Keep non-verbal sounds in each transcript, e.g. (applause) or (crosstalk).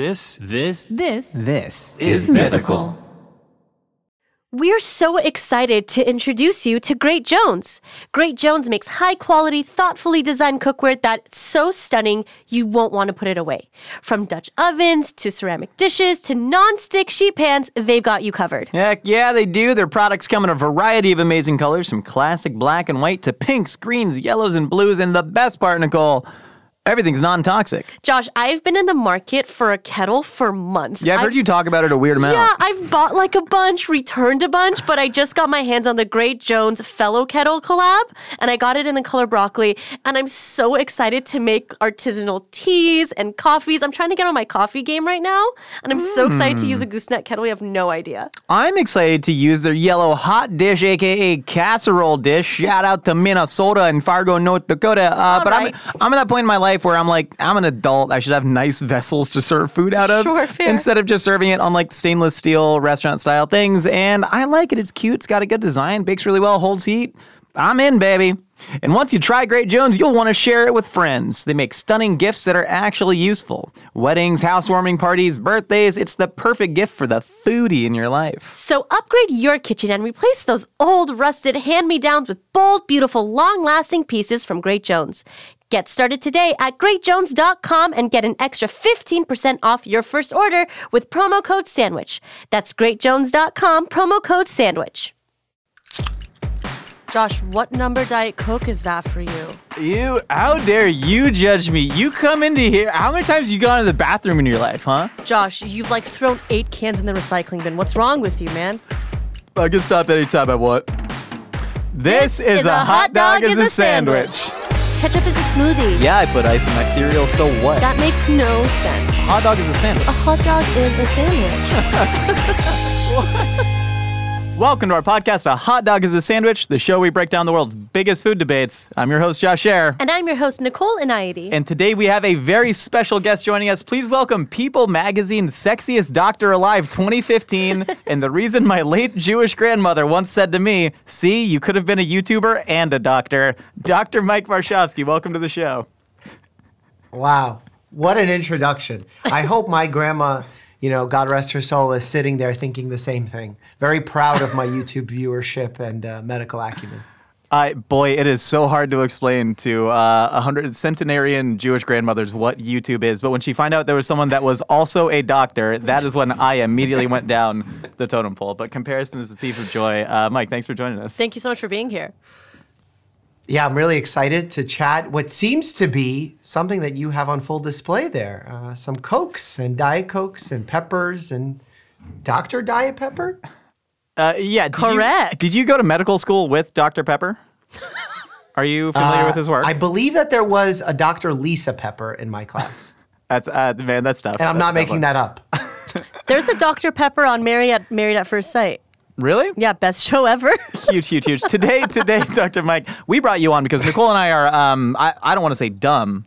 This, this This This is mythical. We're so excited to introduce you to Great Jones. Great Jones makes high quality, thoughtfully designed cookware that's so stunning you won't want to put it away. From Dutch ovens to ceramic dishes to non-stick sheet pans, they've got you covered. Heck yeah, they do. Their products come in a variety of amazing colors, from classic black and white to pinks, greens, yellows, and blues. And the best part, Nicole, everything's non toxic. Josh, I've been in the market for a kettle for months. Yeah, I've heard you talk about it a weird amount. Yeah, I've bought like a bunch, returned a bunch, but I just got my hands on the Great Jones Fellow Kettle collab, and I got it in the color broccoli. And I'm so excited to make artisanal teas and coffees. I'm trying to get on my coffee game right now, and I'm so excited to Hmm. use a gooseneck kettle. You have no idea. I'm excited to use their yellow hot dish, aka casserole dish. Shout out to Minnesota and Fargo, North Dakota. Uh, but right. I'm, I'm at that point in my life where I'm like, I'm an adult. I should have nice vessels to serve food out of. Sure. Instead of just serving it on like stainless steel restaurant style things. And I like it. It's cute. It's got a good design, bakes really well, holds heat. I'm in, baby. And once you try Great Jones, you'll want to share it with friends. They make stunning gifts that are actually useful. Weddings, housewarming parties, birthdays, it's the perfect gift for the foodie in your life. So upgrade your kitchen and replace those old, rusted hand-me-downs with bold, beautiful, long-lasting pieces from Great Jones. Get started today at greatjones.com and get an extra 15% off your first order with promo code SANDWICH. That's greatjones.com, promo code SANDWICH. Josh, what number Diet Coke is that for you? You, how dare you judge me? You come into here. How many times you gone to the bathroom in your life, huh? Josh, you've like thrown eight cans in the recycling bin. What's wrong with you, man? I can stop anytime I want. This, is, a hot dog is a sandwich. Ketchup is a smoothie. Yeah, I put ice in my cereal, so what? That makes no sense. A hot dog is a sandwich. A hot dog is a sandwich. (laughs) (laughs) Welcome to our podcast, A Hot Dog is a Sandwich, the show we break down the world's biggest food debates. I'm your host, Josh Scher. and I'm your host, Nicole Enayati. And today we have a very special guest joining us. Please welcome People Magazine's Sexiest Doctor Alive 2015. (laughs) and the reason my late Jewish grandmother once said to me, See, you could have been a YouTuber and a doctor. Dr. Mike Varshavski, welcome to the show. Wow. What an introduction. I hope my grandma, you know, God rest her soul, is sitting there thinking the same thing. Very proud of my (laughs) YouTube viewership and uh, medical acumen. I boy, it is so hard to explain to uh, a hundred centenarian Jewish grandmothers what YouTube is. But when she found out there was someone that was also a doctor, that is when I immediately went down the totem pole. But comparison is the thief of joy. Uh, Mike, thanks for joining us. Thank you so much for being here. Yeah, I'm really excited to chat what seems to be something that you have on full display there uh, some Cokes and Diet Cokes and peppers and Dr. Diet Pepper? Uh, yeah, did you- Correct. did you go to medical school with Dr. Pepper? Are you familiar with his work? I believe that there was a Dr. Lisa Pepper in my class. (laughs) That's uh, man, that's tough. And I'm not making that up. (laughs) (laughs) There's a Dr. Pepper on Married at, Married at First Sight. Really? Yeah, best show ever. (laughs) huge, huge, huge. Today, today, (laughs) Dr. Mike, we brought you on because Nicole and I are, um, I, I don't want to say dumb,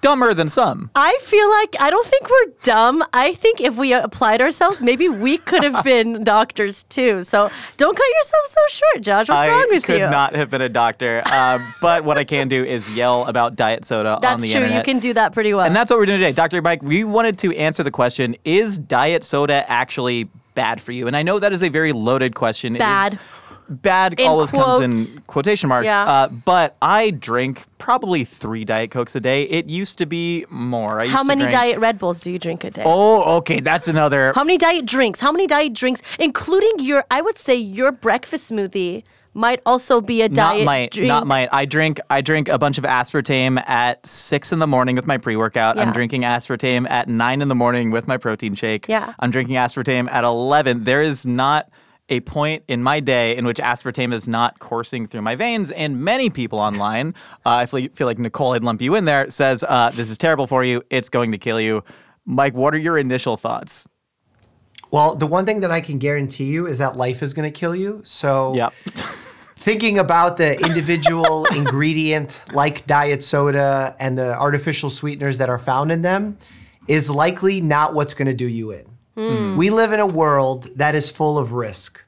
dumber than some. I feel like I don't think we're dumb. I think if we applied ourselves, maybe we could have (laughs) been doctors too. So don't cut yourself so short, Josh. What's I wrong with you? I could not have been a doctor. Uh, but what I can do is yell about diet soda on the true. internet. That's true. You can do that pretty well. and that's what we're doing today. Dr. Mike, we wanted to answer the question Is diet soda actually bad for you? And I know that is a very loaded question. Is- Bad. Bad In always comes quotes. in quotation marks. Yeah. Uh, but I drink probably three Diet Cokes a day. It used to be more. I used How many drink- diet Red Bulls do you drink a day? Oh, okay. That's another. How many diet drinks? How many diet drinks, including your? I would say your breakfast smoothie might also be a diet not diet might, drink. not might. I drink I drink a bunch of aspartame at six in the morning with my pre-workout. I'm drinking aspartame at nine in the morning with my protein shake. Yeah. I'm drinking aspartame at eleven. There is not a point in my day in which aspartame is not coursing through my veins. And many people online, uh, I feel, feel like Nicole, I'd lump you in there, says uh, this is terrible for you. It's going to kill you. Mike, what are your initial thoughts? Well, the one thing that I can guarantee you is that life is going to kill you. So Yep. Thinking about the individual (laughs) ingredient like diet soda and the artificial sweeteners that are found in them is likely not what's going to do you in. Hmm. We live in a world that is full of risk.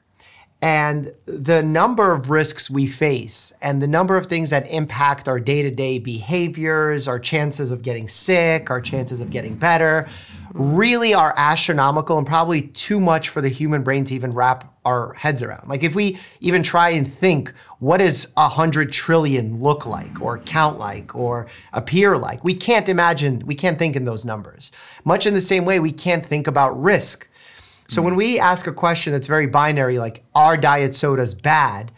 And the number of risks we face and the number of things that impact our day to day behaviors, our chances of getting sick, our chances of getting better, really are astronomical and probably too much for the human brain to even wrap our heads around. Like if we even try and think, what does a hundred trillion look like, or count like, or appear like? We can't imagine, we can't think in those numbers. Much in the same way, we can't think about risk. So when we ask a question that's very binary, like, are diet sodas bad?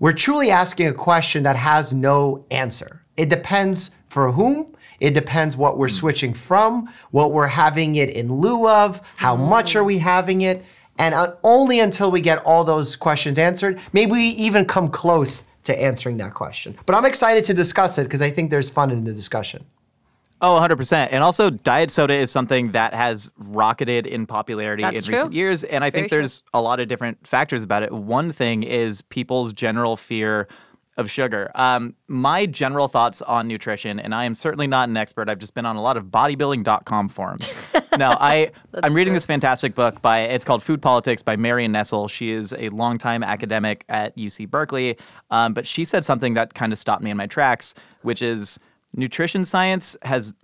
We're truly asking a question that has no answer. It depends for whom, it depends what we're switching from, what we're having it in lieu of, how much are we having it. And uh, only until we get all those questions answered, maybe we even come close to answering that question. But I'm excited to discuss it because I think there's fun in the discussion. Oh, 100%. And also, diet soda is something that has rocketed in popularity That's in true. recent years. And I Very think true. there's a lot of different factors about it. One thing is people's general fear of sugar. Um, my general thoughts on nutrition, and I am certainly not an expert. I've just been on a lot of bodybuilding.com forums. (laughs) no, I I'm reading this fantastic book by it's called Food Politics by Marion Nestle. She is a longtime academic at UC Berkeley, um, but she said something that kind of stopped me in my tracks, which is nutrition science has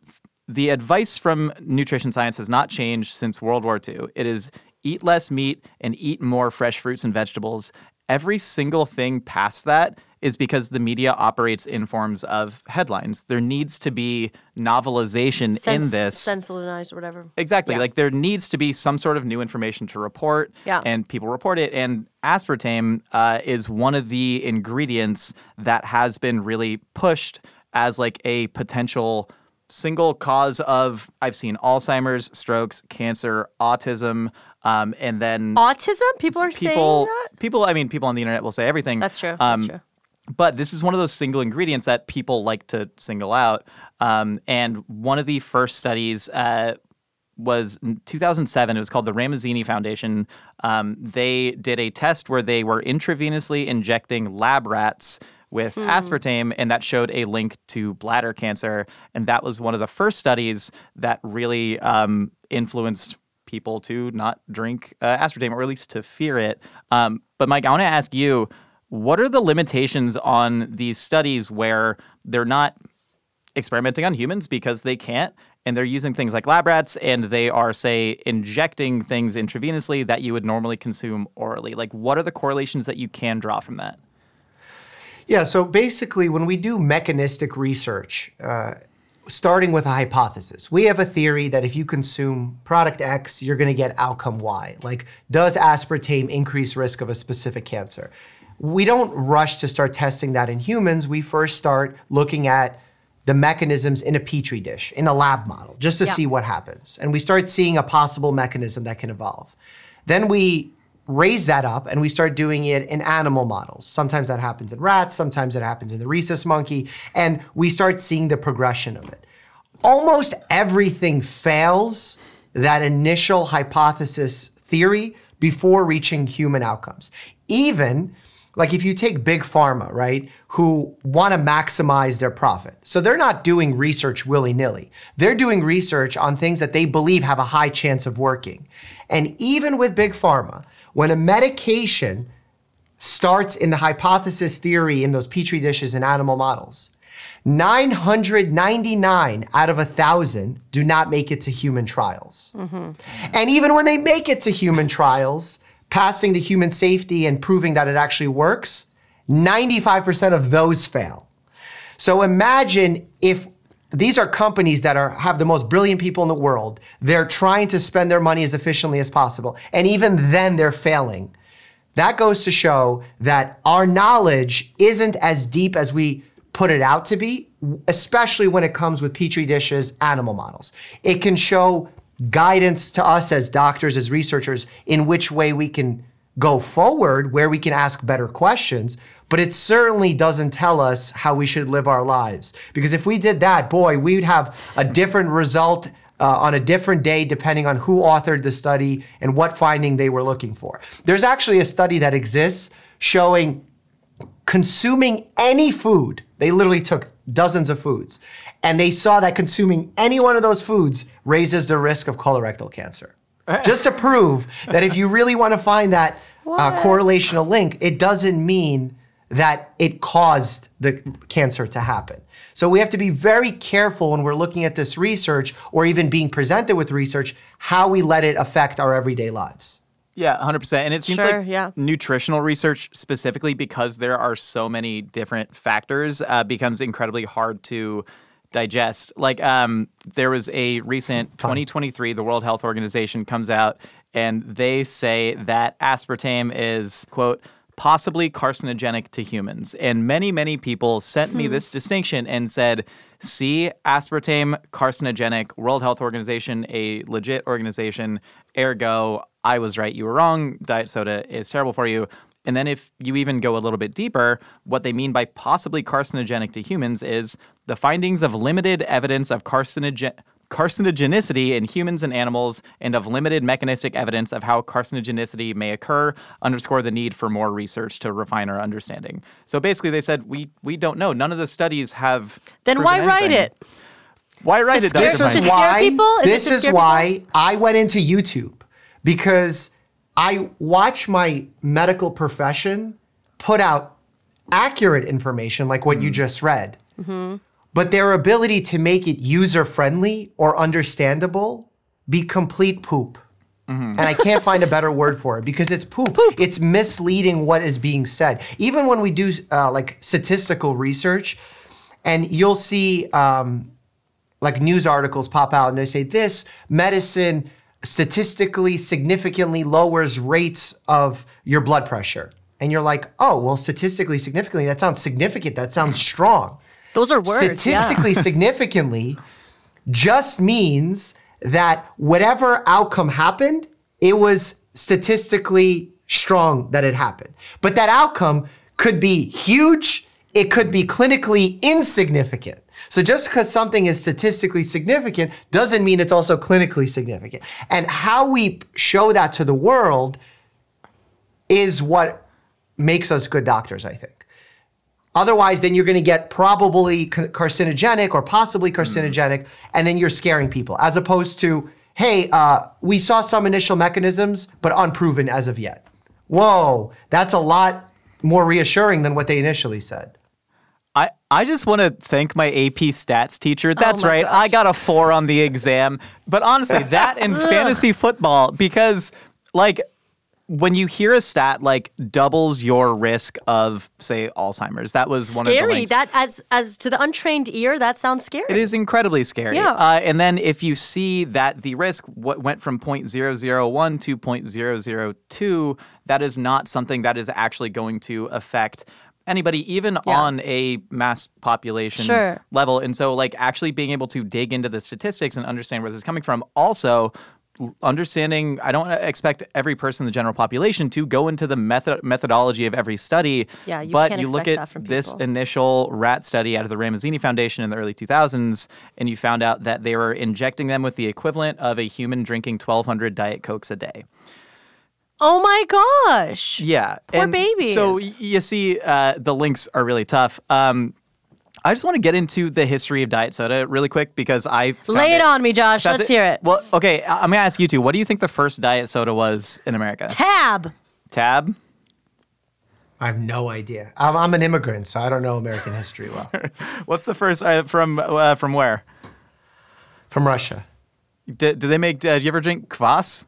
the advice from nutrition science has not changed since World War II. It is eat less meat and eat more fresh fruits and vegetables. Every single thing past that is because the media operates in forms of headlines. There needs to be novelization in this. sensationalized or whatever. Exactly. Yeah. Like there needs to be some sort of new information to report, Yeah. and people report it. And aspartame uh, is one of the ingredients that has been really pushed as like a potential single cause of. I've seen Alzheimer's, strokes, cancer, autism, um, and then Autism? People are saying people. that? People. I mean, people on the internet will say everything. That's true. Um, That's true. but this is one of those single ingredients that people like to single out. Um, and one of the first studies uh, was in 2007. It was called the Ramazzini Foundation. Um, they did a test where they were intravenously injecting lab rats with aspartame, and that showed a link to bladder cancer. And that was one of the first studies that really um, influenced people to not drink uh, aspartame, or at least to fear it. Um, but Mike, I want to ask you. What are the limitations on these studies where they're not experimenting on humans because they can't and they're using things like lab rats and they are say injecting things intravenously that you would normally consume orally like what are the correlations that you can draw from that Yeah, so basically, when we do mechanistic research, uh, starting with a hypothesis, we have a theory that if you consume product X, you're going to get outcome Y. Like, does aspartame increase risk of a specific cancer? We don't rush to start testing that in humans. We first start looking at the mechanisms in a petri dish, in a lab model, just to Yeah. see what happens. And we start seeing a possible mechanism that can evolve. Then we raise that up and we start doing it in animal models. Sometimes that happens in rats, sometimes it happens in the rhesus monkey, and we start seeing the progression of it. Almost everything fails that initial hypothesis theory before reaching human outcomes. Even like if you take big pharma, right, who want to maximize their profit. So they're not doing research willy nilly. They're doing research on things that they believe have a high chance of working. And even with big pharma, when a medication starts in the hypothesis theory in those petri dishes and animal models, 999 out of a thousand do not make it to human trials. Mm-hmm. And even when they make it to human trials, passing the human safety and proving that it actually works, 95% of those fail. So imagine if these are companies that are have the most brilliant people in the world. They're trying to spend their money as efficiently as possible, and even then they're failing. That goes to show that our knowledge isn't as deep as we put it out to be, especially when it comes with petri dishes, animal models. It can show guidance to us as doctors, as researchers, in which way we can go forward, where we can ask better questions, but it certainly doesn't tell us how we should live our lives. Because if we did that, boy, we would have a different result uh, on a different day depending on who authored the study and what finding they were looking for. There's actually a study that exists showing consuming any food, they literally took dozens of foods, and they saw that consuming any one of those foods raises the risk of colorectal cancer. (laughs) Just to prove that if you really want to find that uh, correlational link, it doesn't mean that it caused the cancer to happen. So we have to be very careful when we're looking at this research or even being presented with research how we let it affect our everyday lives. Yeah, 100%. And it seems Sure, like yeah. nutritional research, specifically because there are so many different factors, uh, becomes incredibly hard to digest. Like, um, there was a recent 2023, the World Health Organization comes out and they say that aspartame is, quote, possibly carcinogenic to humans. And many, many people sent me this distinction and said, see, aspartame carcinogenic, World Health Organization, a legit organization, ergo, I was right, you were wrong, diet soda is terrible for you. And then if you even go a little bit deeper, what they mean by possibly carcinogenic to humans is the findings of limited evidence of carcinogen carcinogenicity in humans and animals and of limited mechanistic evidence of how carcinogenicity may occur underscore the need for more research to refine our understanding. So basically they said we we don't know. None of the studies have Then why proven write it? Why write it? scare- This is why people? Is this is scare why I went into YouTube because I watch my medical profession put out accurate information like what you just read. But their ability to make it user friendly or understandable be complete poop. And I can't find a better word for it because it's poop. It's misleading what is being said. Even when we do uh, like statistical research, and you'll see um, like news articles pop out and they say this medicine statistically significantly lowers rates of your blood pressure. And you're like, oh, well, statistically significantly, that sounds significant. That sounds strong. Those are words. yeah. Statistically (laughs) significantly just means that whatever outcome happened, it was statistically strong that it happened. But that outcome could be huge, it could be clinically insignificant. So just because something is statistically significant doesn't mean it's also clinically significant. And how we show that to the world is what makes us good doctors, I think. Otherwise, then you're going to get probably carcinogenic or possibly carcinogenic, and then you're scaring people, as opposed to, hey, uh, we saw some initial mechanisms, but unproven as of yet. Whoa, that's a lot more reassuring than what they initially said. I, I just want to thank my AP stats teacher. That's my right. I got a four on the exam. But honestly, (laughs) that and fantasy football, because like when you hear a stat like doubles your risk of, say, Alzheimer's, that was one of the Scary. That as as to the untrained ear, that sounds scary. It is incredibly scary. Yeah. Uh, and then if you see that the risk what went from 0.001 to 0.002, that is not something that is actually going to affect anybody, even Yeah. on a mass population Sure. level. And so, like, actually being able to dig into the statistics and understand where this is coming from. Also, understanding i don't expect every person in the general population to go into the method methodology of every study Yeah, you but can't you look at this initial rat study out of the Ramazzini Foundation in the early 2000s, and you found out that they were injecting them with the equivalent of a human drinking 1,200 Diet Cokes a day. Oh my gosh. Yeah. Poor and So babies. y- you see, uh, the links are really tough. Um, I just want to get into the history of diet soda really quick because I found Lay it on me, Josh. Let's hear it. Well, okay, I- I'm gonna ask you two. What do you think the first diet soda was in America? Tab. Tab. I have no idea. I'm, I'm an immigrant, so I don't know American history well. (laughs) What's the first uh, from uh, from where? From Russia. Did, do they make? Uh, do you ever drink kvass?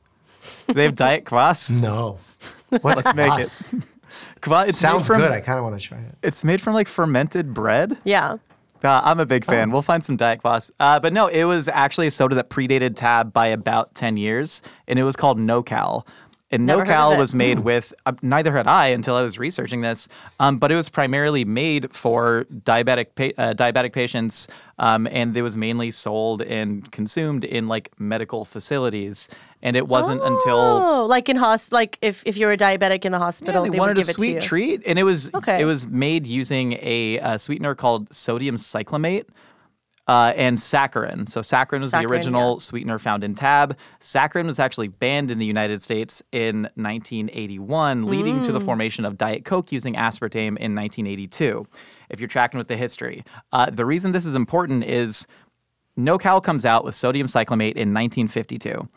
Do they have diet kvass? No. What's Let's make it. Kvass. It's Sounds made from, good. I kind of want to try it. It's made from like fermented bread. Yeah. Uh, I'm a big Oh. fan. We'll find some Diet Kvass. Uh, but no, it was actually a soda that predated Tab by about 10 years, and it was called NoCal. And Never heard of NoCal it. Hmm. was made with, uh, neither had I until I was researching this, um, but it was primarily made for diabetic pa- uh, diabetic patients, um, and it was mainly sold and consumed in like medical facilities. And it wasn't until Oh, like in hos, like if, if you're a diabetic in the yeah, hospital, they, they, wanted would a give it to sweet you. treat, and it was Okay. it was made using a, uh sweetener called sodium cyclamate. Uh, and saccharin. So saccharin was the original yeah. sweetener found in Tab. Saccharin was actually banned in the United States in 1981, leading to the Mm. formation of Diet Coke using aspartame in 1982. If you're tracking with the history, uh, the reason this is important is NoCal comes out with sodium cyclamate in 1952.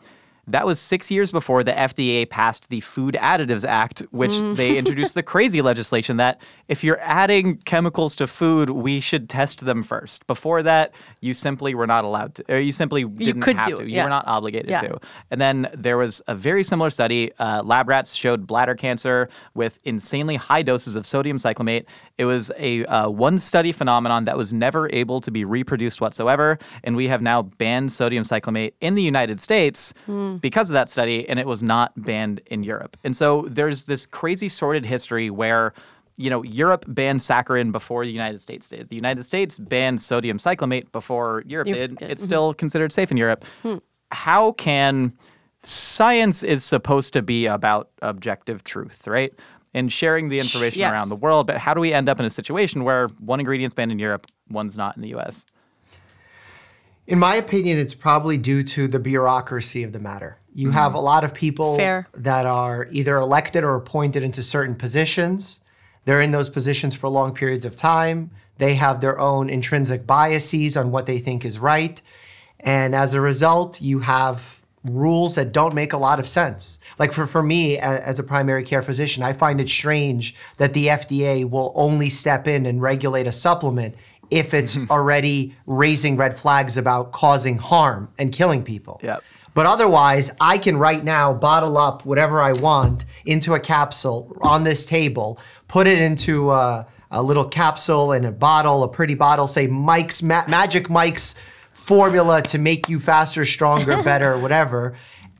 That was six years before the FDA passed the Food Additives Act, which they introduced the crazy (laughs) legislation that if you're adding chemicals to food, we should test them first. Before that, you simply were not allowed to, or you simply didn't could have to. it, You yeah. were not obligated Yeah. to. And then there was a very similar study. Uh, lab rats showed bladder cancer with insanely high doses of sodium cyclamate. It was a uh, one study phenomenon that was never able to be reproduced whatsoever. And we have now banned sodium cyclamate in the United States hmm. because of that study, and it was not banned in Europe. And so there's this crazy sordid history where you know, Europe banned saccharin before the United States did. The United States banned sodium cyclamate before Europe did. did. It's mm-hmm. still considered safe in Europe. Hmm. How can science is supposed to be about objective truth, right? And sharing the information Yes. around the world, but how do we end up in a situation where one ingredient's banned in Europe, one's not in the US? In my opinion, it's probably due to the bureaucracy of the matter. You mm-hmm. have a lot of people Fair. that are either elected or appointed into certain positions. They're in those positions for long periods of time. They have their own intrinsic biases on what they think is right. And as a result, you have rules that don't make a lot of sense. Like for, for me, as a primary care physician, I find it strange that the FDA will only step in and regulate a supplement if it's (laughs) already raising red flags about causing harm and killing people. Yep. But otherwise, I can right now bottle up whatever I want into a capsule on this table, put it into a, a little capsule in a bottle, a pretty bottle, say Mike's Ma- Magic Mike's formula to make you faster, stronger, (laughs) better, whatever,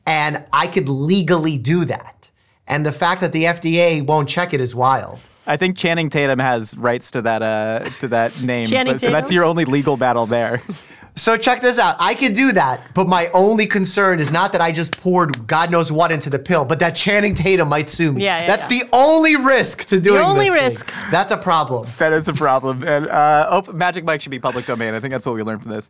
and I could legally do that. And the fact that the FDA won't check it is wild. I think Channing Tatum has rights to that uh, to that (laughs) name, Channing but- so that's your only legal battle there. (laughs) So check this out. I could do that, but my only concern is not that I just poured God knows what into the pill, but that Channing Tatum might sue me. Yeah, yeah, That's yeah. the only risk to doing the only this thing. risk. That's a problem. that is a problem. And uh, op- Magic Mike should be public domain. I think that's what we learned from this.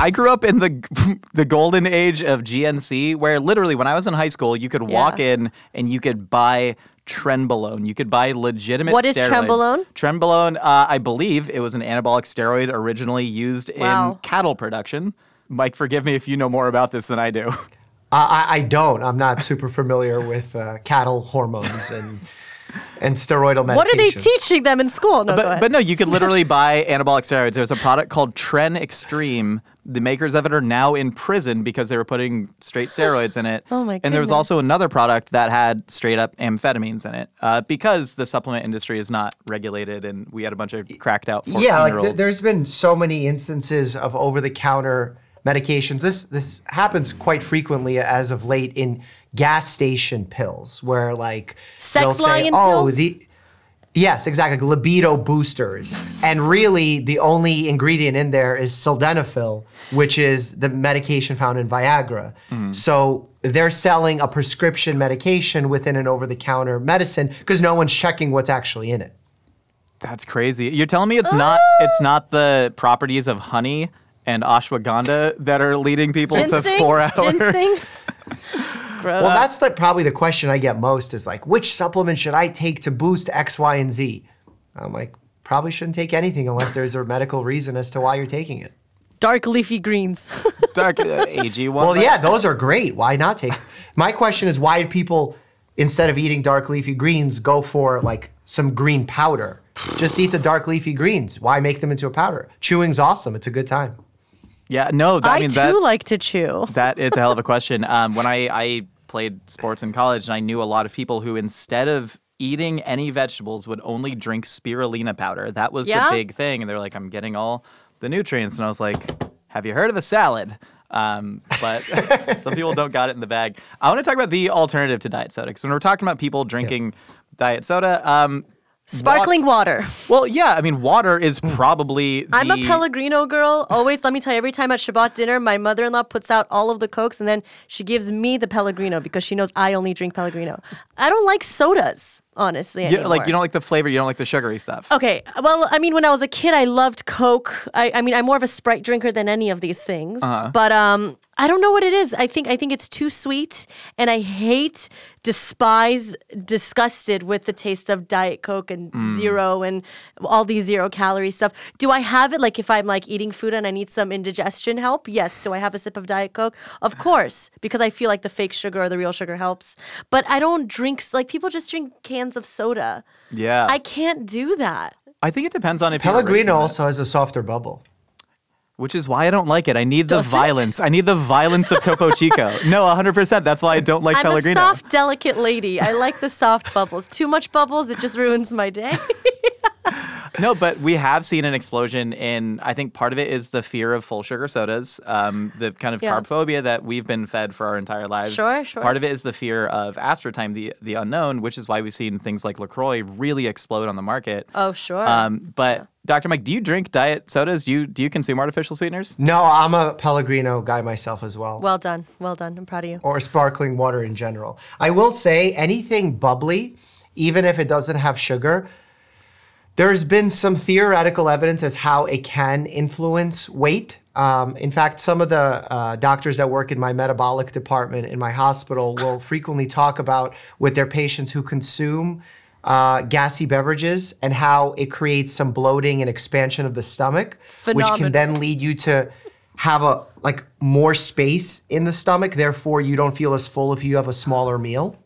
I grew up in the (laughs) the golden age of GNC, where literally when I was in high school, you could walk Yeah. in and you could buy trenbolone. You could buy legitimate. What is steroids. trenbolone? Trenbolone, uh, I believe it was an anabolic steroid originally used Wow. in cattle production. Mike, forgive me if you know more about this than I do. Uh, I, I don't. I'm not super familiar with uh, cattle hormones and and steroidal medications. What are they teaching them in school? No, go But, ahead. but no, you could literally buy anabolic steroids. There's a product called Tren Extreme. The makers of it are now in prison because they were putting straight steroids in it. (laughs) Oh my And there was also another product that had straight up amphetamines in it uh, because the supplement industry is not regulated and we had a bunch of cracked out 14 yeah, like th- there's been so many instances of over-the-counter medications. This this happens quite frequently as of late in gas station pills, where like Sex they'll say, lion "Oh, pills? the." Yes, exactly. Libido boosters. And really, the only ingredient in there is sildenafil, which is the medication found in Viagra. Hmm. So they're selling a prescription medication within an over the counter medicine because no one's checking what's actually in it. That's crazy. You're telling me it's not oh. it's not the properties of honey and ashwagandha that are leading people to four hour (laughs) Ginseng? Gross. Well, that's the, probably the question I get most is like, which supplement should I take to boost X, Y, and Z? I'm like, probably shouldn't take anything unless there's a medical reason as to why you're taking it. Dark leafy greens. (laughs) dark uh, AG one. Well, yeah, those are great. Why not take? My question is, why do people, instead of eating dark leafy greens, go for like some green powder? Just eat the dark leafy greens. Why make them into a powder? Chewing's awesome. It's a good time. Yeah, no, that I means too that like to chew. That is a hell of a question. Um, when I, I played sports in college, and I knew a lot of people who, instead of eating any vegetables, would only drink spirulina powder. That was Yeah? the big thing. And they're like, I'm getting all the nutrients. And I was like, Have you heard of a salad? Um, but (laughs) some people don't got it in the bag. I want to talk about the alternative to diet soda. Because when we're talking about people drinking diet soda, um, Sparkling water. Well, yeah, I mean, water is probably. The, I'm a Pellegrino girl. Always, let me tell you, every time at Shabbat dinner, my mother in law puts out all of the Cokes and then she gives me the Pellegrino because she knows I only drink Pellegrino. I don't like sodas, honestly. Yeah, like you don't like the flavor, you don't like the sugary stuff. Okay. Well, I mean, when I was a kid, I loved Coke. I, I mean, I'm more of a Sprite drinker than any of these things. Uh-huh. But um, I don't know what it is. I think I think it's too sweet, and I hate, despise, disgusted with the taste of Diet Coke and Mm. zero and all these zero calorie stuff. Do I have it? Like if I'm like eating food and I need some indigestion help? Yes. Do I have a sip of Diet Coke? Of (sighs) course, because I feel like the fake sugar or the real sugar helps. But I don't drink like people just drink cans of soda. Yeah. I can't do that. I think it depends on if Pellegrino in it, also has a softer bubble. Which is why I don't like it. I need the Does it? violence. I need the violence of Topo Chico. (laughs) No, 100%. That's why I don't like I'm Pellegrino. a soft, delicate lady. I like the soft (laughs) bubbles. Too much bubbles, it just ruins my day. (laughs) No, but we have seen an explosion in. I think part of it is the fear of full sugar sodas, um, the kind of Yeah. carb phobia that we've been fed for our entire lives. Sure, sure. Part of it is the fear of aspartame, the the unknown, which is why we've seen things like Lacroix really explode on the market. oh, sure. Um, but Dr. Mike, do you drink diet sodas? Do you do you consume artificial sweeteners? No, I'm a Pellegrino guy myself as well. well done. Well done. I'm proud of you. or sparkling water in general. I will say anything bubbly, even if it doesn't have sugar, there's been some theoretical evidence as how it can influence weight. Um, in fact, some of the uh, doctors that work in my metabolic department in my hospital will frequently talk about with their patients who consume uh, gassy beverages and how it creates some bloating and expansion of the stomach, which can then lead you to have a like more space in the stomach. Therefore, you don't feel as full if you have a smaller meal,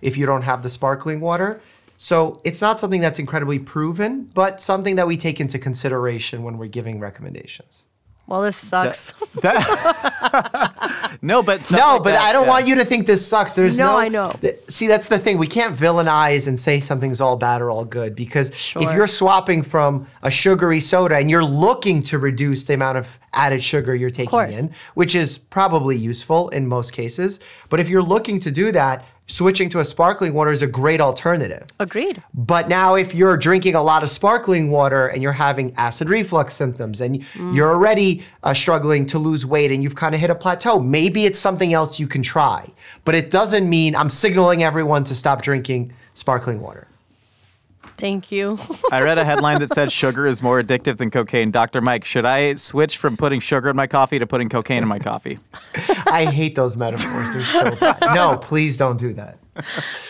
if you don't have the sparkling water. So it's not something that's incredibly proven, but something that we take into consideration when we're giving recommendations. Well, this sucks. (laughs) (laughs) No, but No, like but that, I don't yeah. want you to think this sucks. There's No, no. I know. th- see, that's the thing. We can't villainize and say something's all bad or all good because if you're swapping from a sugary soda and you're looking to reduce the amount of added sugar you're taking in, which is probably useful in most cases, but if you're looking to do that, switching to a sparkling water is a great alternative. Agreed. But now, if you're drinking a lot of sparkling water and you're having acid reflux symptoms and you're already uh, struggling to lose weight and you've kind of hit a plateau, maybe it's something else you can try. But it doesn't mean I'm signaling everyone to stop drinking sparkling water. Thank you. I read a headline that said sugar is more addictive than cocaine. Dr. Mike, should I switch from putting sugar in my coffee to putting cocaine in my coffee? (laughs) I hate those metaphors. They're so bad. (laughs) No, please don't do that.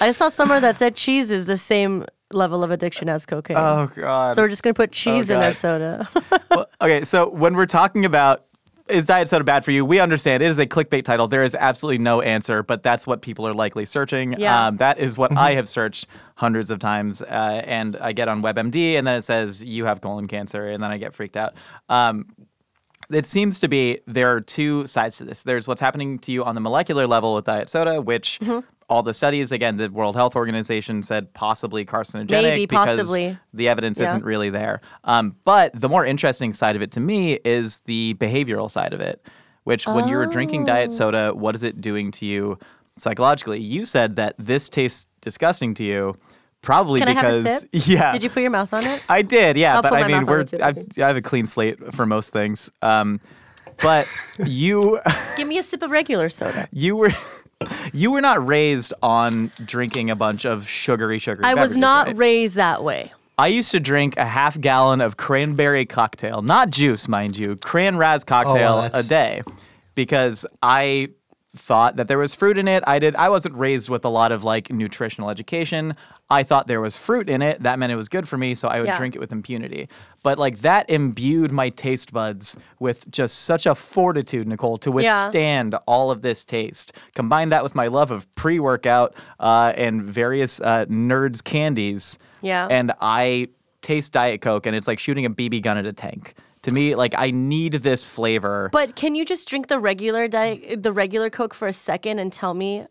I saw somewhere that said cheese is the same level of addiction as cocaine. Oh God. so we're just going to put oh, cheese in our soda. Well, okay, so when we're talking about is diet soda bad for you? We understand it is a clickbait title. There is absolutely no answer, but that's what people are likely searching. Yeah. Um, that is what I have searched hundreds of times, uh, and I get on WebMD, and then it says you have colon cancer, and then I get freaked out. Um, it seems to be there are two sides to this. There's what's happening to you on the molecular level with diet soda, which Mm-hmm. All the studies, again, the World Health Organization said possibly carcinogenic Maybe, because possibly. the evidence Yeah. isn't really there. Um, but the more interesting side of it to me is the behavioral side of it, which when you're drinking Oh. diet soda, what is it doing to you psychologically? You said that this tastes disgusting to you, probably Can I because (laughs) yeah. Did you put your mouth on it? (laughs) I did, yeah, I'll but I mean, we're. I've, I have a clean slate for most things. Um, but (laughs) you Give me a sip of regular soda. you were you were not raised on drinking a bunch of sugary sugary. I was not right? raised that way. I used to drink a half gallon of cranberry cocktail, not juice, mind you, cran raz oh, cocktail a day, because I thought that there was fruit in it. I did. I wasn't raised with a lot of like nutritional education. I thought there was fruit in it. That meant it was good for me, so I would Yeah. drink it with impunity. But like that imbued my taste buds with just such a fortitude, Nicole, to Yeah. withstand all of this taste. Combine that with my love of pre-workout uh, and various uh, nerds candies. Yeah. And I taste Diet Coke, and it's like shooting a BB gun at a tank. To me, like I need this flavor. But can you just drink the regular diet, the regular Coke for a second and tell me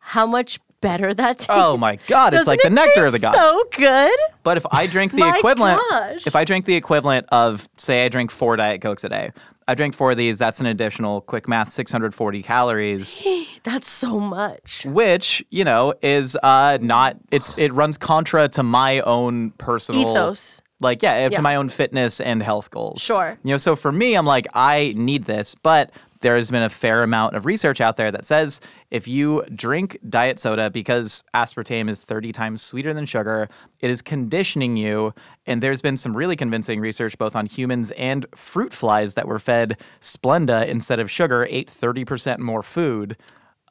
how much better that tastes? Oh my God, it's Doesn't like the it nectar of the taste gods. So good. But if I drink the My equivalent, gosh. if I drink the equivalent of, say, I drink four Diet Cokes a day, I drink four of these. That's an additional quick math 640 calories, (laughs) That's so much. which you know is uh not it's it runs contra to my own personal Ethos. Like yeah, Yeah. to my own fitness and health goals. Sure. You know, so for me, I'm like I need this, but there has been a fair amount of research out there that says if you drink diet soda because aspartame is 30 times sweeter than sugar, it is conditioning you. And there's been some really convincing research both on humans and fruit flies that were fed Splenda instead of sugar, ate 30% more food.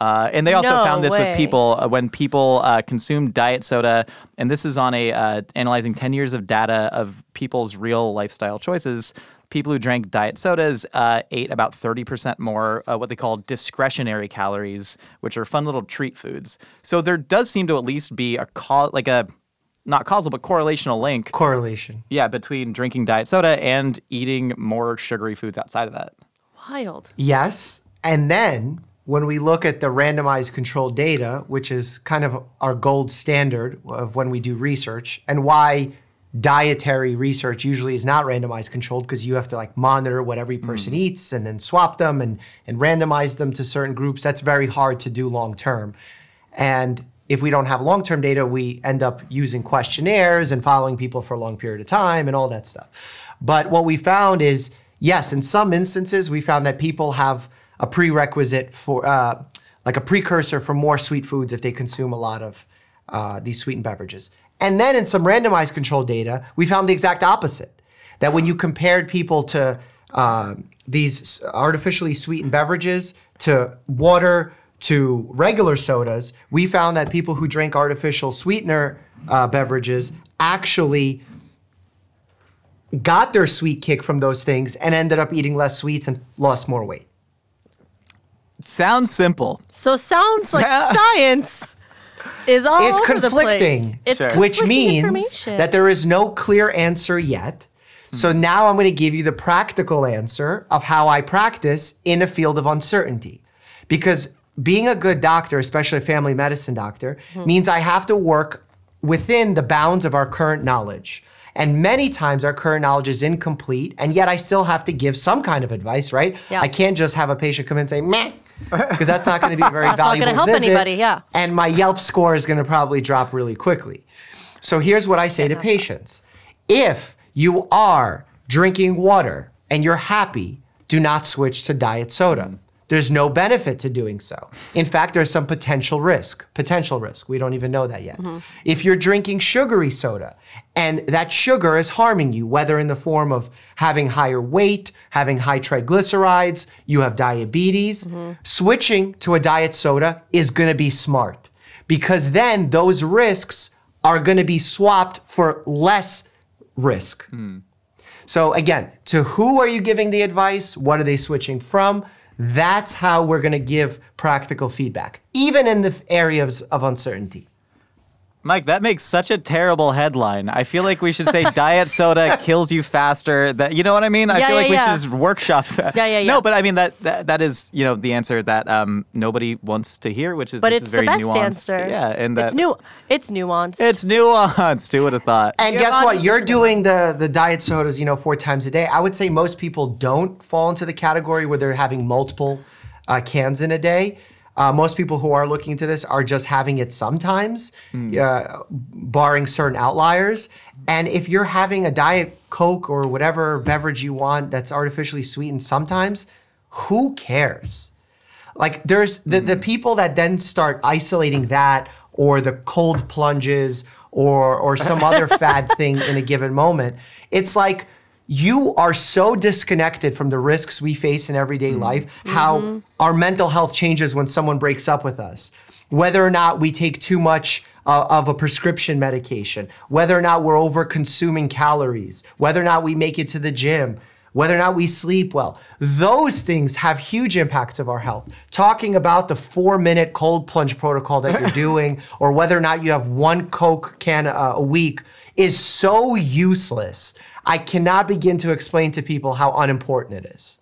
Uh, and they also No found this way. with people uh, when people uh, consumed diet soda, and this is on a uh, analyzing 10 years of data of people's real lifestyle choices. People who drank diet sodas uh, ate about 30% more uh, what they call discretionary calories, which are fun little treat foods. So there does seem to at least be a cau- like a not causal but correlational link, Correlation. yeah, between drinking diet soda and eating more sugary foods outside of that. Wild. Yes. And then when we look at the randomized controlled data, which is kind of our gold standard of when we do research, and why dietary research usually is not randomized controlled because you have to like monitor what every person eats and then swap them and, and randomize them to certain groups. That's very hard to do long term. And if we don't have long term data, we end up using questionnaires and following people for a long period of time and all that stuff. But what we found is yes, in some instances, we found that people have a prerequisite for, uh, like a precursor for more sweet foods if they consume a lot of uh, these sweetened beverages. And then in some randomized control data, we found the exact opposite that when you compared people to um, these artificially sweetened beverages to water to regular sodas, we found that people who drank artificial sweetener uh, beverages actually got their sweet kick from those things and ended up eating less sweets and lost more weight. Sounds simple. So sounds like (laughs) science is all It's over the conflicting, place. It's Sure. which means that there is no clear answer yet. So hmm. now I'm going to give you the practical answer of how I practice in a field of uncertainty. Because being a good doctor, especially a family medicine doctor, hmm. means I have to work within the bounds of our current knowledge. And many times our current knowledge is incomplete, and yet I still have to give some kind of advice, right? Yeah. I can't just have a patient come in and say, meh, because that's not going to be a very (laughs) That's not valuable gonna help visit, anybody, yeah. And my Yelp score is going to probably drop really quickly. So here's what I say to patients if you are drinking water and you're happy, do not switch to diet soda. There's no benefit to doing so. In fact, there's some potential risk. Potential risk. We don't even know that yet. Mm-hmm. If you're drinking sugary soda and that sugar is harming you, whether in the form of having higher weight, having high triglycerides, you have diabetes, mm-hmm. switching to a diet soda is going to be smart because then those risks are going to be swapped for less risk. Hmm. So again, to who are you giving the advice? What are they switching from? That's how we're going to give practical feedback, even in the areas of uncertainty. Mike, that makes such a terrible headline. I feel like we should say (laughs) diet soda kills you faster. That you know what I mean? I Yeah, feel like yeah, we should just workshop (laughs) that. Yeah, yeah, yeah. No, but I mean that that, that is, you know, the answer that um, nobody wants to hear, which is but this it's is the best nuanced. answer. Yeah, and that it's new. It's nuanced. It's nuanced. Who would have thought? And Your guess what? You're doing the the diet sodas, you know, four times a day. I would say most people don't fall into the category where they're having multiple uh, cans in a day. Uh, most people who are looking into this are just having it sometimes, uh, barring certain outliers. And if you're having a diet Coke or whatever beverage you want that's artificially sweetened sometimes, who cares? Like there's the, the people that then start isolating that or the cold plunges or or some other (laughs) fad thing in a given moment. It's like you are so disconnected from the risks we face in everyday life, how our mental health changes when someone breaks up with us. Whether or not we take too much uh, of a prescription medication, whether or not we're over consuming calories, whether or not we make it to the gym, whether or not we sleep well. Those things have huge impacts of our health. Talking about the four minute cold plunge protocol that you're (laughs) doing, or whether or not you have one Coke can uh, a week, is so useless. I cannot begin to explain to people how unimportant it is.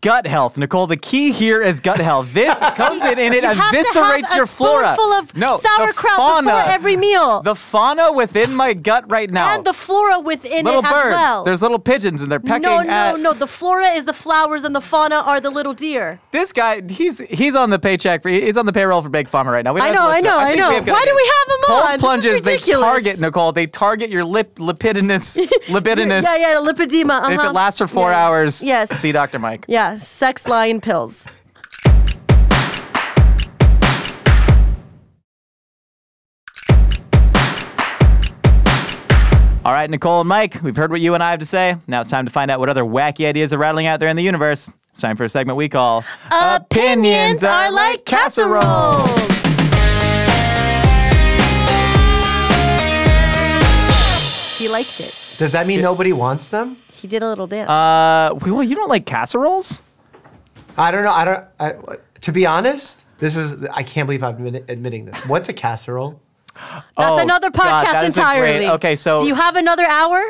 Gut health, Nicole. The key here is gut health. This (laughs) comes in and it You eviscerates your flora. spoonful of no, the sauerkraut fauna, before every meal. The fauna within my gut right now. and the flora within little it as birds. well. There's little pigeons and they're pecking no, at no, no. The flora is the flowers, and the fauna are the little deer. this guy. He's he's on the paycheck. For, he's on the payroll for Big Pharma right now. We don't I know, I know, him. I know. Why do we have him Cold on? Plunges. they target Nicole. They target your lip lipidinous (laughs) lipidinous. Yeah, yeah, lipedema. And If uh-huh. it lasts for four Yeah. hours, Yes. see Dr. Mike. Yeah, sex lion pills. All right, Nicole and Mike, we've heard what you and I have to say. Now it's time to find out what other wacky ideas are rattling out there in the universe. It's time for a segment we call Opinions are like casseroles. He liked it. Does that mean nobody wants them? He did a little dance. Uh, well, you don't like casseroles? I don't know. I don't. I, to be honest, this is. I can't believe I'm admit- admitting this. What's a casserole? That's oh, another God, podcast that is a great- entirely. okay, so do you have another hour?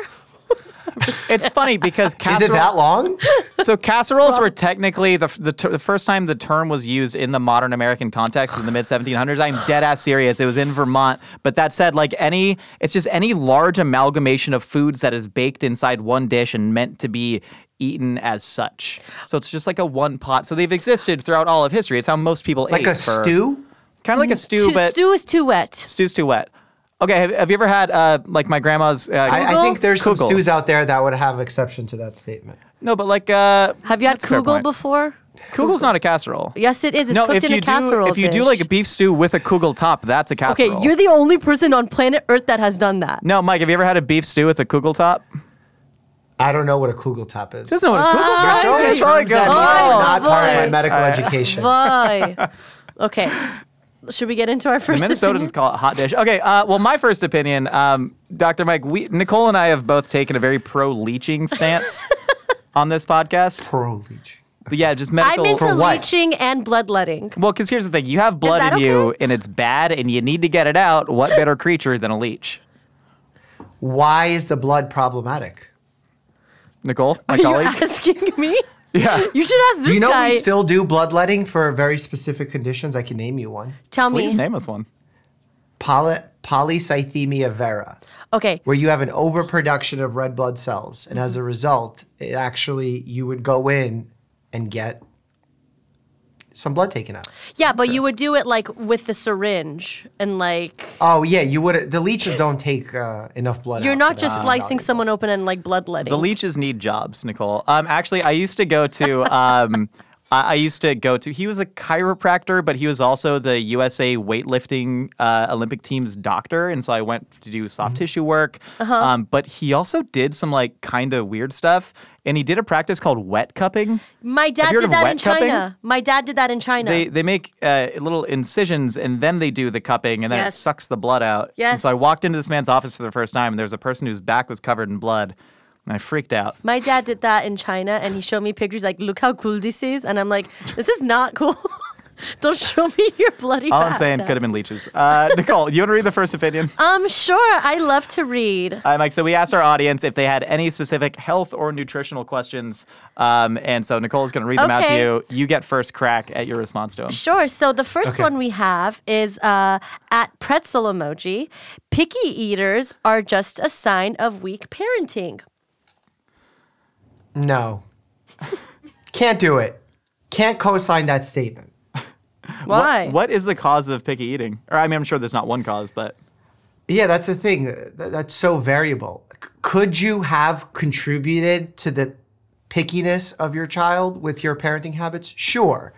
It's funny because (laughs) Is it that long? So casseroles were technically the, the, ter- the first time the term was used in the modern American context in the mid 1700s. I'm dead ass serious. It was in Vermont. But that said, like any, it's just any large amalgamation of foods that is baked inside one dish and meant to be eaten as such. So it's just like a one pot. So they've existed throughout all of history. It's how most people Like ate Like a for, stew? Kind of like a mm-hmm. stew, Too- but stew is too wet. stew's too wet. Okay, have, have you ever had uh, like my grandma's? Uh, I, I think there's some Kugel. stews out there that would have exception to that statement. no, but like uh, Have you had that's a fair kugel point. before? Kugel's not a casserole. Yes, it is. It's no, cooked if in you a casserole do if you do dish. like a beef stew with a kugel top, that's a casserole. Okay, you're the only person on planet Earth that has done that. no, Mike. Have you ever had a beef stew with a kugel top? I don't know what a kugel top is. Doesn't know what a kugel Ah, top Throwing is. It's all terms at me good. that Oh, were not part of my boy. medical education. Bye. okay. Should we get into our first? The first Minnesotans opinion? call it hot dish. Okay, uh, well, my first opinion, um, Dr. Mike, we, Nicole and I have both taken a very pro leeching stance (laughs) on this podcast. Pro leech. But yeah, just medical. I'm medical. into For what? leeching and bloodletting. well, because here's the thing: you have blood that in you, and it's bad, and you need to get it out. What better creature than a leech? Why is the blood problematic? Nicole, my Are you asking me? Yeah. (laughs) You should ask this Do you know guy. we still do bloodletting for very specific conditions? I can name you one. Tell me. Please me. name us one. Poly- polycythemia vera, Okay. where you have an overproduction of red blood cells, and as a result, it actually you would go in and get some blood taken out. Yeah, but you would do it like with the syringe and like Oh yeah, you would. The leeches don't take uh, enough blood. you're out not just that. slicing someone open and like bloodletting. The leeches need jobs, Nicole. Um, actually, I used to go to. (laughs) Um, I I used to go to. He was a chiropractor, but he was also the USA weightlifting uh, Olympic team's doctor, and so I went to do soft tissue work. Uh-huh. Um, but he also did some like kind of weird stuff, and he did a practice called wet cupping. My dad did that in cupping? China. My dad did that in China. They they make uh, little incisions and then they do the cupping and then Yes. it sucks the blood out. And Yes. so I walked into this man's office for the first time and there was a person whose back was covered in blood, and I freaked out. My dad did that in China and he showed me pictures like, look how cool this is. And I'm like, this is not cool. (laughs) Don't show me your bloody All I'm saying could have been leeches. Uh, Nicole, you want to read the first opinion? Um, sure. I love to read. All right, Mike. So we asked our audience if they had any specific health or nutritional questions, um, and so Nicole is going to read them out to you. You get first crack at your response to them. Sure. So the first Okay. one we have is uh, at pretzel emoji. Picky eaters are just a sign of weak parenting. No, can't do it. Can't co-sign that statement. Why? What is the cause of picky eating? Or I mean, I'm sure there's not one cause, but Yeah, that's the thing. That's so variable. Could you have contributed to the pickiness of your child with your parenting habits? Sure.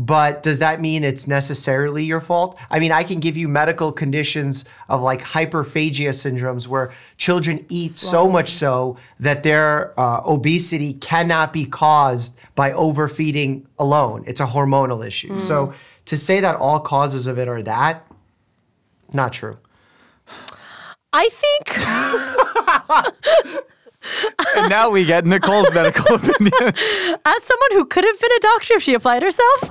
But does that mean it's necessarily your fault? I mean, I can give you medical conditions of like hyperphagia syndromes where children eat so much so that their uh, obesity cannot be caused by overfeeding alone. It's a hormonal issue. So to say that all causes of it are that, not true. I think (laughs) (laughs) and now we get Nicole's (laughs) medical opinion. as someone who could have been a doctor if she applied herself.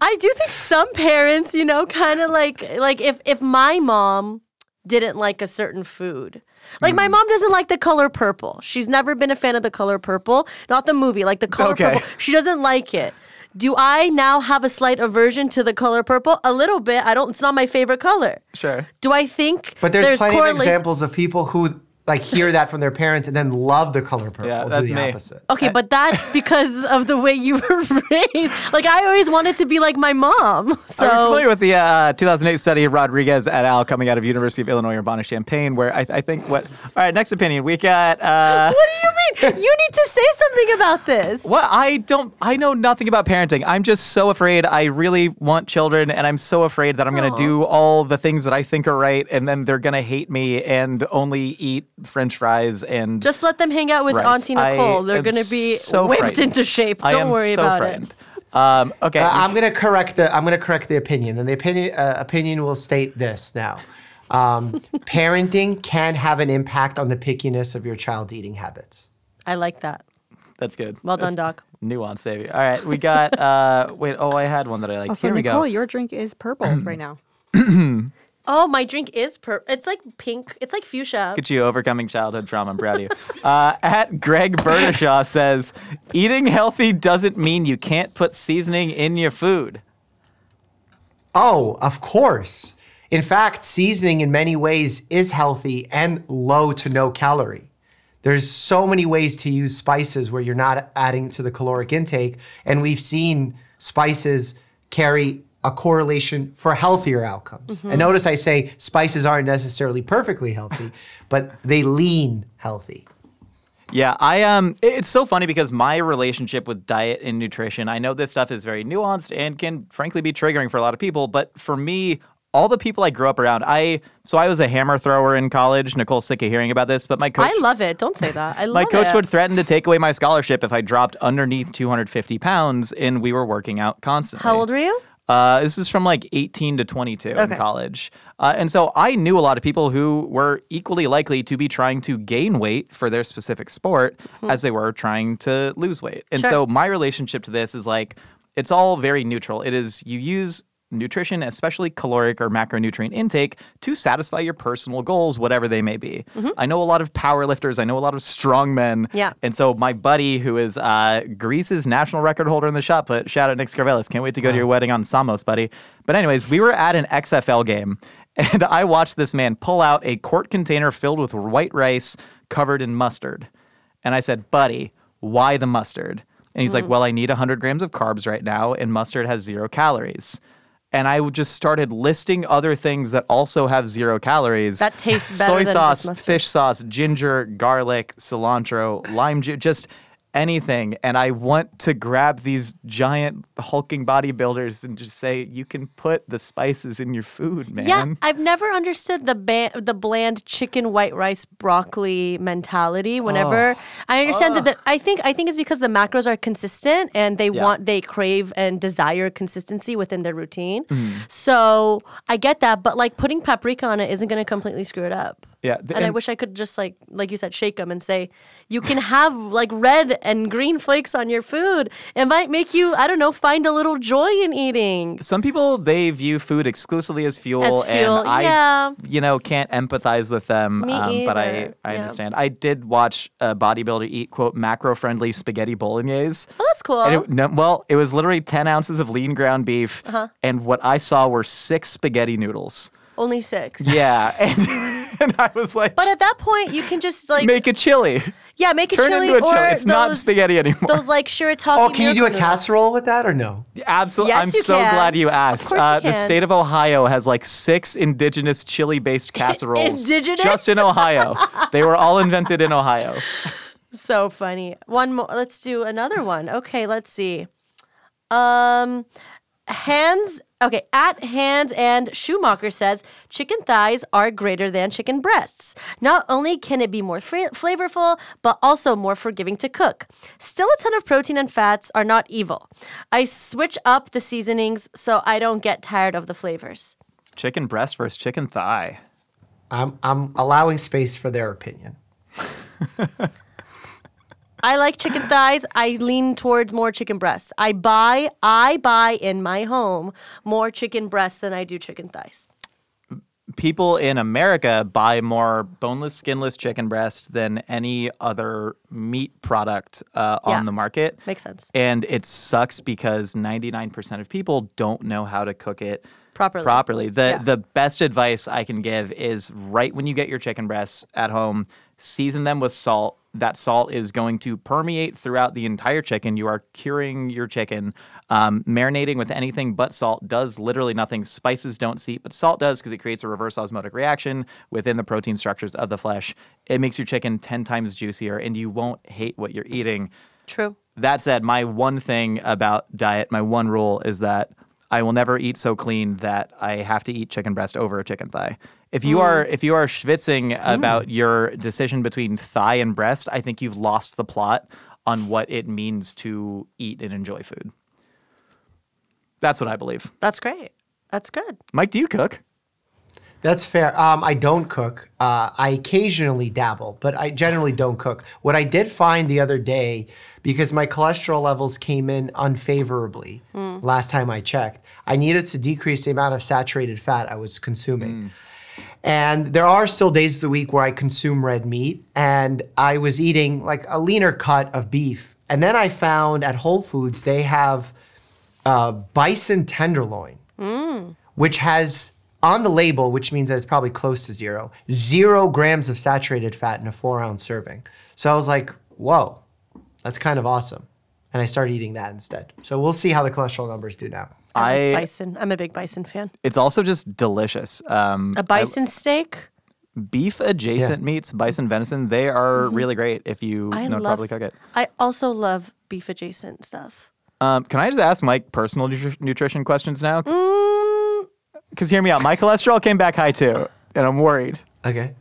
I do think some parents, you know, kind of like like if if my mom didn't like a certain food. Like my mm. mom doesn't like the color purple. She's never been a fan of the color purple, not the movie, like the color Okay. purple. She doesn't like it. Do I now have a slight aversion to the color purple? A little bit. I don't. It's not my favorite color. Sure. Do I think? But there's, plenty of examples of people who like hear that from their parents and then love the color purple. Yeah, do that's the me. opposite. Okay, but that's because of the way you were (laughs) raised. Like I always wanted to be like my mom. Are you So familiar with the uh, 2008 study of Rodriguez et al. coming out of University of Illinois Urbana-Champaign, where I, I think what? All right, next opinion. We got. Uh, (laughs) what do you mean? You need to say something about this. What I don't, I know nothing about parenting. I'm just so afraid. I really want children, and I'm so afraid that I'm going to do all the things that I think are right, and then they're going to hate me and only eat French fries and. Just let them hang out with rice. Auntie Nicole. I They're gonna be so whipped frightened. into shape. I Don't am worry so about frightened. it. Um, okay. Uh, I'm gonna correct the I'm gonna correct the opinion, and the opinion uh, opinion will state this now. Um, (laughs) parenting can have an impact on the pickiness of your child's eating habits. I like that. That's good. Well done, That's Doc. Nuance, baby. All right, we got. Uh, (laughs) wait. Oh, I had one that I liked. Also, Here we Nicole, go. your drink is purple (clears throat) right now. (clears throat) Oh, my drink is pur. It's like pink. It's like fuchsia. Look at you overcoming childhood trauma. I'm proud of you. (laughs) Uh, at Greg Bernashaw says, eating healthy doesn't mean you can't put seasoning in your food. Oh, of course. In fact, seasoning in many ways is healthy and low to no calorie. There's so many ways to use spices where you're not adding to the caloric intake, and we've seen spices carry a correlation for healthier outcomes. And notice I say spices aren't necessarily perfectly healthy, (laughs) but they lean healthy. Yeah, I um it's so funny because my relationship with diet and nutrition, I know this stuff is very nuanced and can frankly be triggering for a lot of people, but for me, all the people I grew up around, I so I was a hammer thrower in college. Nicole's sick of hearing about this, but my coach I love it. Don't say that. I love my coach it. would threaten to take away my scholarship if I dropped underneath 250 pounds and we were working out constantly. How old were you? Uh, this is from like 18 to 22 in college. Uh, and so I knew a lot of people who were equally likely to be trying to gain weight for their specific sport as they were trying to lose weight. And Sure. so my relationship to this is like, it's all very neutral. It is, you use nutrition, especially caloric or macronutrient intake, to satisfy your personal goals, whatever they may be. I know a lot of power lifters, I know a lot of strong men. Yeah. And so my buddy, who is uh, Greece's national record holder in the shot put, shout out Nick Skarvelis. Can't wait to go to your wedding on Samos, buddy. But anyways, we were at an XFL game, (laughs) and I watched this man pull out a quart container filled with white rice covered in mustard. And I said, buddy, why the mustard? And he's like, well, I need 100 grams of carbs right now, and mustard has zero calories. And I just started listing other things that also have zero calories. That tastes (laughs) better Soy than sauce, fish sauce, ginger, garlic, cilantro, lime juice, just anything. And I want to grab these giant hulking bodybuilders and just say, you can put the spices in your food, man. Yeah, I've never understood the ba- the bland chicken white rice broccoli mentality. Whenever Oh. I understand that, the, I think I think it's because the macros are consistent and they Yeah. want they crave and desire consistency within their routine. Mm-hmm. So I get that, but like putting paprika on it isn't going to completely screw it up. Yeah, th- and, I wish I could just like like you said, shake them and say you can have like red and green flakes on your food. It might make you I don't know find a little joy in eating. Some people they view food exclusively as fuel, As fuel, and I, yeah. you know, can't empathize with them. Me um, but I, I yeah. understand. I did watch a bodybuilder eat quote macro-friendly spaghetti bolognese. Oh, that's cool. And it, no, well, it was literally 10 ounces of lean ground beef, Uh-huh. and what I saw were six spaghetti noodles. Only six. Yeah, (laughs) and, (laughs) and I was like, But at that point, you can just like make a chili. yeah, make a Turn chili into a chili. or It's those, not spaghetti anymore. Those like shirataki. Oh, can you do a noodles. casserole with that or no? Absolutely. Yes, I'm you so can. glad you asked. course you Uh, the can. state of Ohio has like six indigenous chili based (laughs) casseroles. Indigenous? Just in Ohio. they were all invented in Ohio. (laughs) So funny. One more. Let's do another one. Okay, let's see. Um, hands. Okay, at hands and Schumacher says chicken thighs are greater than chicken breasts. Not only can it be more fra- flavorful, but also more forgiving to cook. Still, a ton of protein and fats are not evil. I switch up the seasonings so I don't get tired of the flavors. Chicken breast versus chicken thigh. I'm I'm allowing space for their opinion. (laughs) I like chicken thighs. I lean towards more chicken breasts. I buy I buy in my home more chicken breasts than I do chicken thighs. people in America buy more boneless, skinless chicken breast than any other meat product uh, Yeah. on the market. Makes sense. And it sucks because 99% of people don't know how to cook it Properly. Properly. The Yeah. the best advice I can give is right when you get your chicken breasts at home, season them with salt. That salt is going to permeate throughout the entire chicken. You are curing your chicken. Um, marinating with anything but salt does literally nothing. Spices don't seep, but salt does because it creates a reverse osmotic reaction within the protein structures of the flesh. It makes your chicken 10 times juicier and you won't hate what you're eating. True. That said, my one thing about diet, my one rule is that I will never eat so clean that I have to eat chicken breast over a chicken thigh. If you are hmm. if you are schwitzing about hmm. your decision between thigh and breast, I think you've lost the plot on what it means to eat and enjoy food. That's what I believe. That's great. That's good. Mike, do you cook? That's fair. Um, I don't cook. Uh, I occasionally dabble, but I generally don't cook. What I did find the other day, because my cholesterol levels came in unfavorably last time I checked, I needed to decrease the amount of saturated fat I was consuming. And there are still days of the week where I consume red meat, and I was eating like a leaner cut of beef. And then I found at Whole Foods they have uh, bison tenderloin, which has on the label, which means that it's probably close to zero, zero grams of saturated fat in a four ounce serving. So I was like, whoa, that's kind of awesome. And I started eating that instead. So we'll see how the cholesterol numbers do now. I Bison. I'm a big bison fan. it's also just delicious. Um, A bison steak. beef adjacent meats, bison venison, they are really great if you I know to love. properly cook it. I also love beef adjacent stuff. Um, can I just ask Mike personal nutri- nutrition questions now? Mm, Because hear me out, my cholesterol came back high too, and I'm worried. Okay.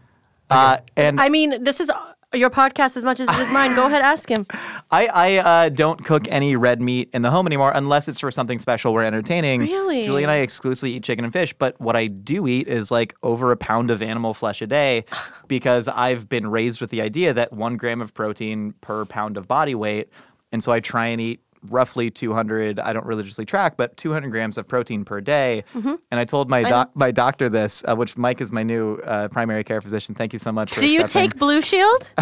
Uh, and I mean, this is your podcast as much as it is mine. Go ahead, ask him. (laughs) I, I uh, don't cook any red meat in the home anymore unless it's for something special we're entertaining. Really? Julie and I exclusively eat chicken and fish, but what I do eat is like over a pound of animal flesh a day (laughs) because I've been raised with the idea that one gram of protein per pound of body weight. And so I try and eat roughly 200, I don't religiously track, but 200 grams of protein per day. Mm-hmm. And I told my, doc, my doctor this, uh, which Mike is my new uh, primary care physician. Thank you so much for Do you accepting. take Blue Shield? (laughs)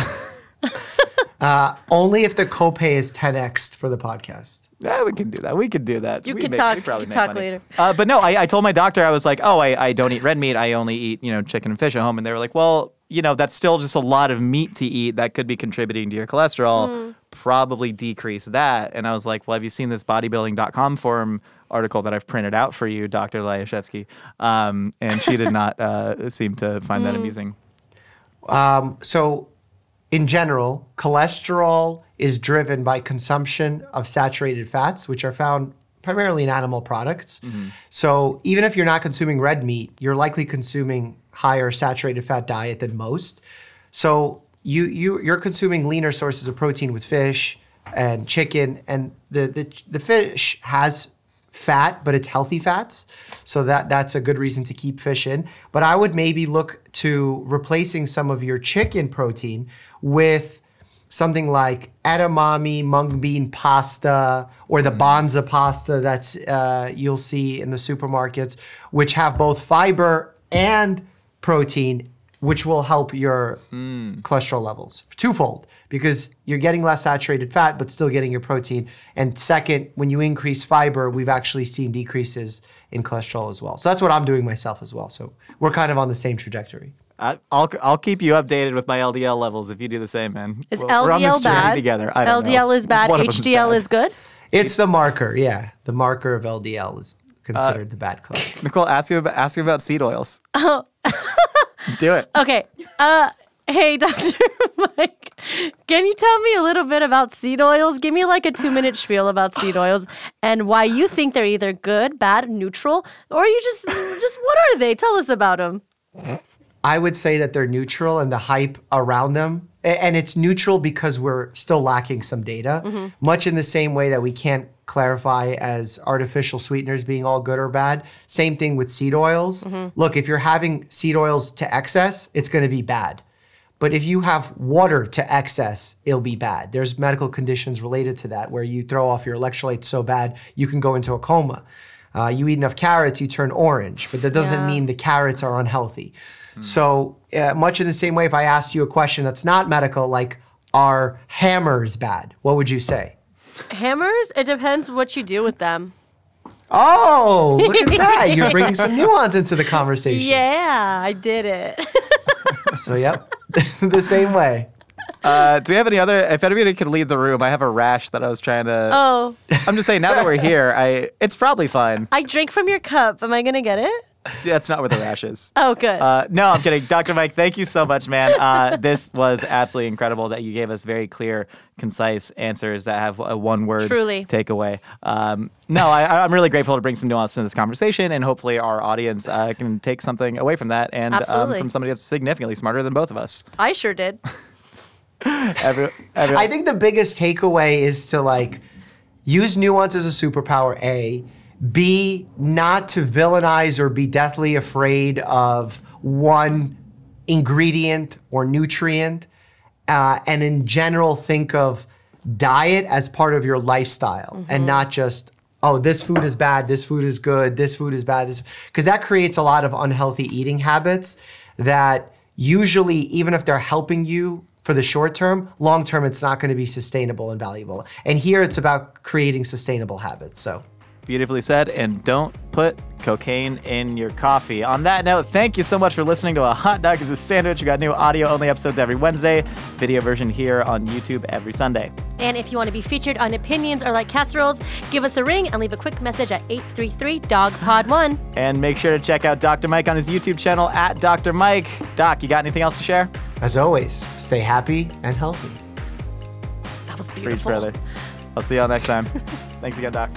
Only if the copay is 10x for the podcast. Yeah, we can do that. We could do that. You We can make- talk- we probably you talk money. later. Uh, but no, I, I told my doctor I was like, oh, I, I don't eat red meat. I only eat you know chicken and fish at home, and they were like, well, you know, that's still just a lot of meat to eat that could be contributing to your cholesterol. Hmm. Probably decrease that. And I was like, well, have you seen this bodybuilding.com forum article that I've printed out for you, Dr. Lyashevsky? Um, and she did not uh, seem to find Hmm. that amusing. So, in general, cholesterol is driven by consumption of saturated fats, which are found primarily in animal products. So, even if you're not consuming red meat, you're likely consuming higher saturated fat diet than most. So, you you you're consuming leaner sources of protein with fish and chicken, and the the, the fish has fat, but it's healthy fats. So that that's a good reason to keep fish in. But I would maybe look to replacing some of your chicken protein with something like edamame mung bean pasta or the banza pasta that's uh, you'll see in the supermarkets, which have both fiber and protein, which will help your hmm. cholesterol levels twofold because you're getting less saturated fat but still getting your protein. And second, when you increase fiber, we've actually seen decreases in cholesterol as well. So that's what I'm doing myself as well. So we're kind of on the same trajectory. I, I'll I'll keep you updated with my LDL levels if you do the same, man. Is We're- we're on this LDL journey bad? Together. I don't LDL know. is bad. One of them's HDL bad. is good. It's the marker, yeah. The marker of LDL is uh, considered the bad club. Nicole, ask him about ask him about seed oils. Oh. (laughs) Do it. Okay. Uh, hey, (laughs) Dr. Mike, can you tell me a little bit about seed oils? Give me like a two minute spiel about seed oils and why you think they're either good, bad, neutral, or you just, just what are they? Tell us about them. I would say that they're neutral and the hype around them. And it's neutral because we're still lacking some data, much in the same way that we can't clarify as artificial sweeteners being all good or bad. Same thing with seed oils. Look, if you're having seed oils to excess, it's going to be bad. But if you have water to excess, it'll be bad. There's medical conditions related to that where you throw off your electrolytes so bad you can go into a coma. Uh, you eat enough carrots, you turn orange, but that doesn't Yeah. mean the carrots are unhealthy. So, uh, much in the same way, if I asked you a question that's not medical, like, are hammers bad? What would you say? Hammers? It depends what you do with them. Oh, (laughs) look at that. You're bringing some nuance into the conversation. Yeah, I did it. (laughs) So, yep, (laughs) the same way. Uh, do we have any other? If anybody can leave the room, I have a rash that I was trying to. oh, I'm just saying. Now that we're here, I it's probably fine. I drink from your cup. Am I gonna get it? That's not where the rash is. Oh, good. Uh, no, I'm kidding. Dr. Mike, thank you so much, man. Uh, this was absolutely incredible that you gave us very clear, concise answers that have a one word Truly. takeaway. Um, no, I, I'm really grateful to bring some nuance to this conversation, and hopefully our audience uh, can take something away from that and um, from somebody that's significantly smarter than both of us. I sure did. (laughs) Every, every, I think the biggest takeaway is to like use nuance as a superpower, A. B, not to villainize or be deathly afraid of one ingredient or nutrient. Uh, and in general, think of diet as part of your lifestyle and not just, oh, this food is bad, this food is good, this food is bad. This because that creates a lot of unhealthy eating habits that usually, even if they're helping you for the short term, long term, it's not going to be sustainable and valuable. And here, it's about creating sustainable habits. So. Beautifully said. And don't put cocaine in your coffee. On that note, thank you so much for listening to A Hot Dog is a Sandwich. We got new audio only episodes every Wednesday, video version here on YouTube every Sunday. And if you want to be featured on Opinions or Like Casseroles, give us a ring and leave a quick message at 833 Dog Pod one And make sure to check out Dr. Mike on his YouTube channel at Dr. Mike. Doc, you got anything else to share? As always, stay happy and healthy. That was Preach, beautiful. brother. I'll see y'all next time. (laughs) Thanks again, Doc.